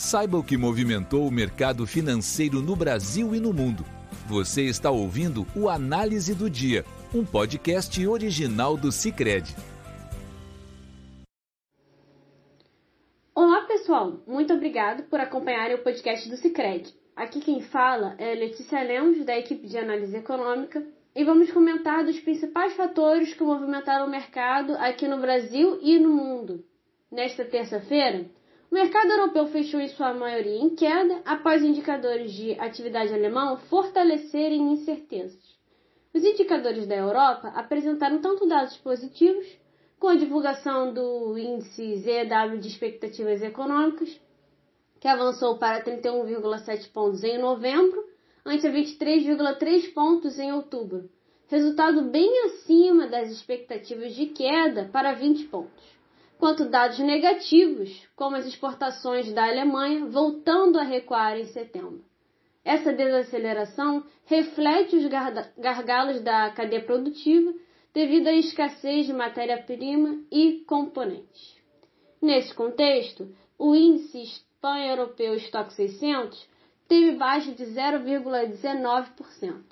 Saiba o que movimentou o mercado financeiro no Brasil e no mundo. Você está ouvindo o Análise do Dia, um podcast original do Cicred. Olá pessoal, muito obrigado por acompanharem o podcast do Cicred. Aqui quem fala é Letícia Lemos, da equipe de análise econômica, e vamos comentar dos principais fatores que movimentaram o mercado aqui no Brasil e no mundo. Nesta terça-feira, o mercado europeu fechou em sua maioria em queda após indicadores de atividade alemão fortalecerem incertezas. Os indicadores da Europa apresentaram tanto dados positivos, com a divulgação do índice ZEW de expectativas econômicas, que avançou para 31,7 pontos em novembro, ante 23,3 pontos em outubro, resultado bem acima das expectativas de queda para 20 pontos quanto dados negativos, como as exportações da Alemanha voltando a recuar em setembro. Essa desaceleração reflete os gargalos da cadeia produtiva devido à escassez de matéria-prima e componentes. Nesse contexto, o índice pan-europeu Stock 600 teve baixa de 0,19%.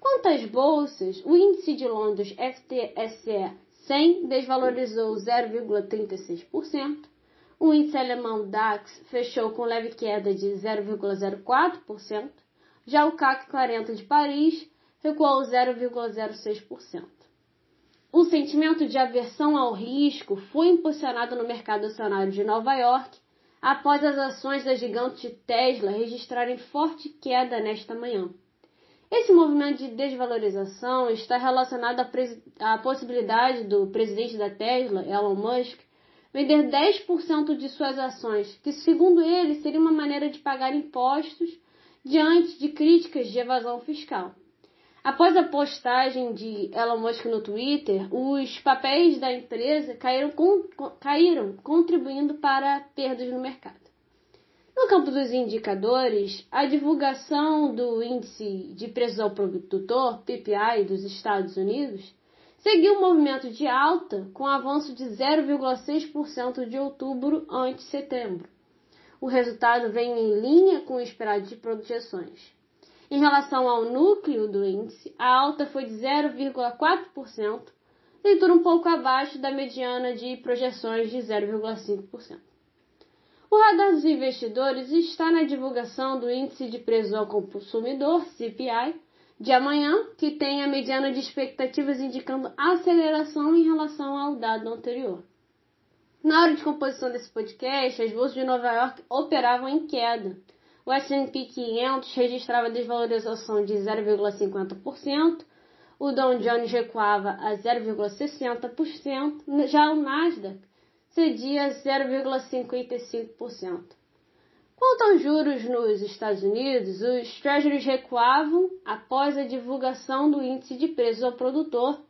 Quanto às bolsas, o índice de Londres FTSE 100 desvalorizou 0,36%. O índice alemão DAX fechou com leve queda de 0,04%. Já o CAC 40 de Paris recuou 0,06%. O sentimento de aversão ao risco foi impulsionado no mercado acionário de Nova York após as ações da gigante Tesla registrarem forte queda nesta manhã. Esse movimento de desvalorização está relacionado à, possibilidade do presidente da Tesla, Elon Musk, vender 10% de suas ações, que, segundo ele, seria uma maneira de pagar impostos diante de críticas de evasão fiscal. Após a postagem de Elon Musk no Twitter, os papéis da empresa caíram, caíram contribuindo para perdas no mercado. No campo dos indicadores, a divulgação do Índice de Preços ao Produtor, PPI, dos Estados Unidos, seguiu um movimento de alta com avanço de 0,6% de outubro ante setembro. O resultado vem em linha com o esperado de projeções. Em relação ao núcleo do índice, a alta foi de 0,4%, leitura um pouco abaixo da mediana de projeções de 0,5%. O radar dos investidores está na divulgação do Índice de Preços ao Consumidor, CPI, de amanhã, que tem a mediana de expectativas indicando aceleração em relação ao dado anterior. Na hora de composição desse podcast, as bolsas de Nova York operavam em queda. O S&P 500 registrava desvalorização de 0,50%, o Dow Jones recuava a 0,60%, já o Nasdaq cedia 0,55%. Quanto aos juros nos Estados Unidos, os Treasuries recuavam após a divulgação do índice de preços ao produtor,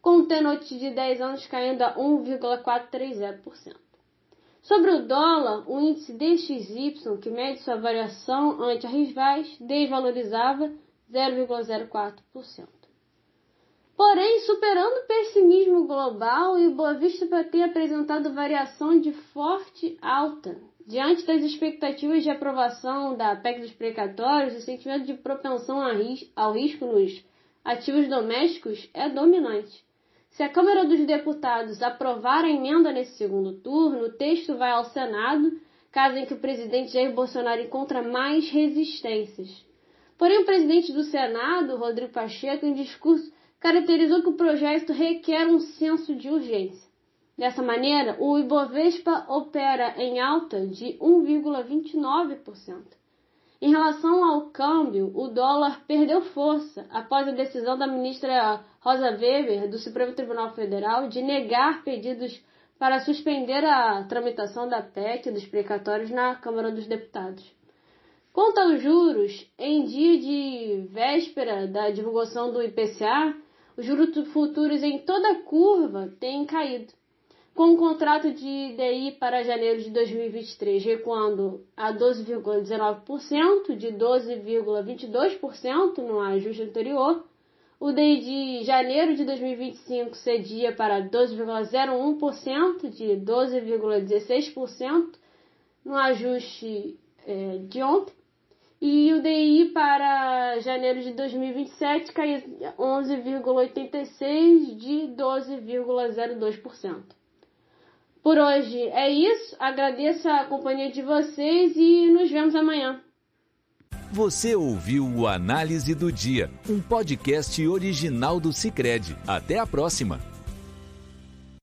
com o tenote de 10 anos caindo a 1,430%. Sobre o dólar, o índice DXY, que mede sua variação ante a rivais, desvalorizava 0,04%. Porém, superando o pessimismo global, o Ibovespa tem apresentado variação de forte alta. Diante das expectativas de aprovação da PEC dos precatórios, o sentimento de propensão ao risco nos ativos domésticos é dominante. Se a Câmara dos Deputados aprovar a emenda nesse segundo turno, o texto vai ao Senado, caso em que o presidente Jair Bolsonaro encontra mais resistências. Porém, o presidente do Senado, Rodrigo Pacheco, em discurso caracterizou que o projeto requer um senso de urgência. Dessa maneira, o Ibovespa opera em alta de 1,29%. Em relação ao câmbio, o dólar perdeu força após a decisão da ministra Rosa Weber do Supremo Tribunal Federal de negar pedidos para suspender a tramitação da PEC dos precatórios na Câmara dos Deputados. Quanto aos juros, em dia de véspera da divulgação do IPCA, os juros futuros em toda a curva têm caído, com o contrato de DI para janeiro de 2023 recuando a 12,19% de 12,22% no ajuste anterior. O DI de janeiro de 2025 cedia para 12,01% de 12,16% no ajuste é, de ontem. E o DI para janeiro de 2027 caiu 11,86 de 12,02%. Por hoje é isso. Agradeço a companhia de vocês e nos vemos amanhã. Você ouviu o Análise do Dia, um podcast original do Cicred. Até a próxima!